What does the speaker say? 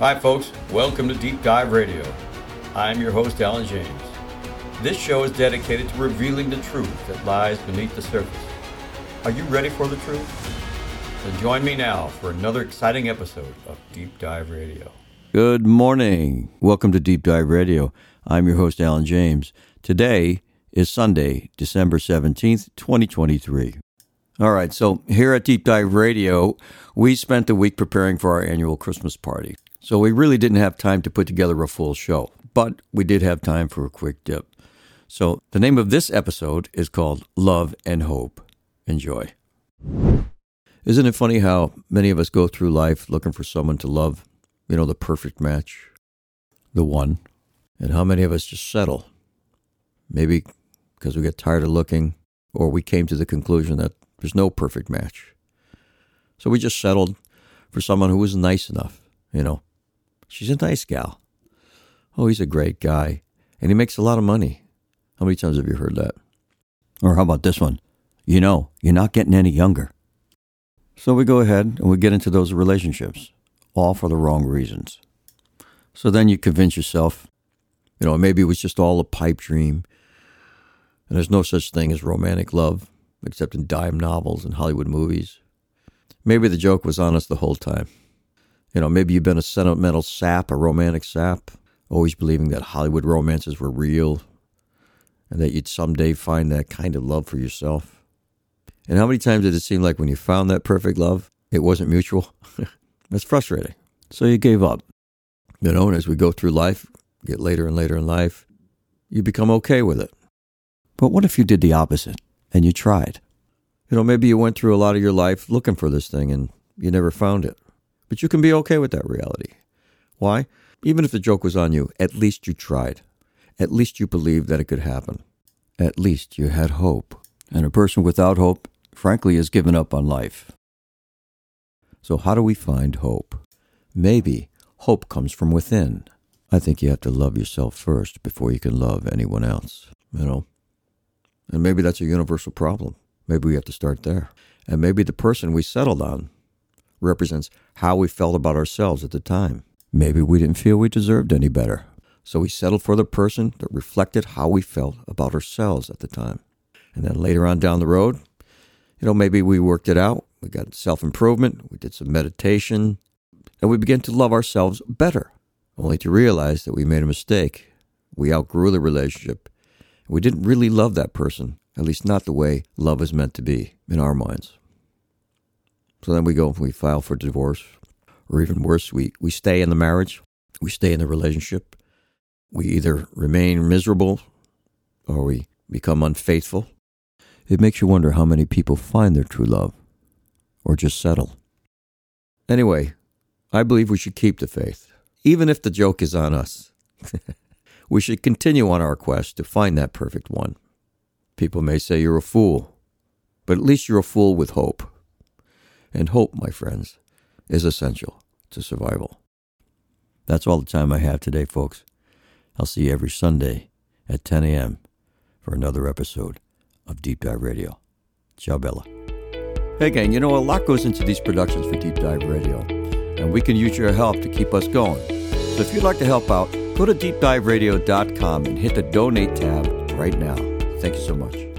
Hi, folks. Welcome to Deep Dive Radio. I'm your host, Alan James. This show is dedicated to revealing the truth that lies beneath the surface. Are you ready for the truth? Then join me now for another exciting episode of Deep Dive Radio. Good morning. Welcome to Deep Dive Radio. I'm your host, Alan James. Today is Sunday, December 17th, 2023. All right, so here at Deep Dive Radio, we spent the week preparing for our annual Christmas party. So we really didn't have time to put together a full show, but we did have time for a quick dip. So the name of this episode is called Love and Hope. Enjoy. Isn't it funny how many of us go through life looking for someone to love? You know, the perfect match, the one. And how many of us just settle? Maybe because we get tired of looking, or we came to the conclusion that there's no perfect match. So we just settled for someone who was nice enough, you know. She's a nice gal. Oh, he's a great guy. And he makes a lot of money. How many times have you heard that? Or how about this one? You know, you're not getting any younger. So we go ahead and we get into those relationships, all for the wrong reasons. So then you convince yourself, you know, maybe it was just all a pipe dream. And there's no such thing as romantic love, except in dime novels and Hollywood movies. Maybe the joke was on us the whole time. You know, maybe you've been a sentimental sap, a romantic sap, always believing that Hollywood romances were real and that you'd someday find that kind of love for yourself. And how many times did it seem like when you found that perfect love, it wasn't mutual? That's frustrating. So you gave up. You know, and as we go through life, get later and later in life, you become okay with it. But what if you did the opposite and you tried? You know, maybe you went through a lot of your life looking for this thing and you never found it. But you can be okay with that reality. Why? Even if the joke was on you, at least you tried. At least you believed that it could happen. At least you had hope. And a person without hope, frankly, has given up on life. So, how do we find hope? Maybe hope comes from within. I think you have to love yourself first before you can love anyone else, you know? And maybe that's a universal problem. Maybe we have to start there. And maybe the person we settled on represents how we felt about ourselves at the time. Maybe we didn't feel we deserved any better. So we settled for the person that reflected how we felt about ourselves at the time. And then later on down the road, you know, maybe we worked it out. We got self improvement. We did some meditation. And we began to love ourselves better, only to realize that we made a mistake. We outgrew the relationship we didn't really love that person, at least not the way love is meant to be in our minds. So then we go, we file for divorce, or even worse, we, we stay in the marriage, we stay in the relationship. We either remain miserable or we become unfaithful. It makes you wonder how many people find their true love or just settle. Anyway, I believe we should keep the faith, even if the joke is on us. We should continue on our quest to find that perfect one. People may say you're a fool, but at least you're a fool with hope. And hope, my friends, is essential to survival. That's all the time I have today, folks. I'll see you every Sunday at 10 a.m. for another episode of Deep Dive Radio. Ciao, Bella. Hey, gang, you know, a lot goes into these productions for Deep Dive Radio, and we can use your help to keep us going. So if you'd like to help out, Go to deepdiveradio.com and hit the donate tab right now. Thank you so much.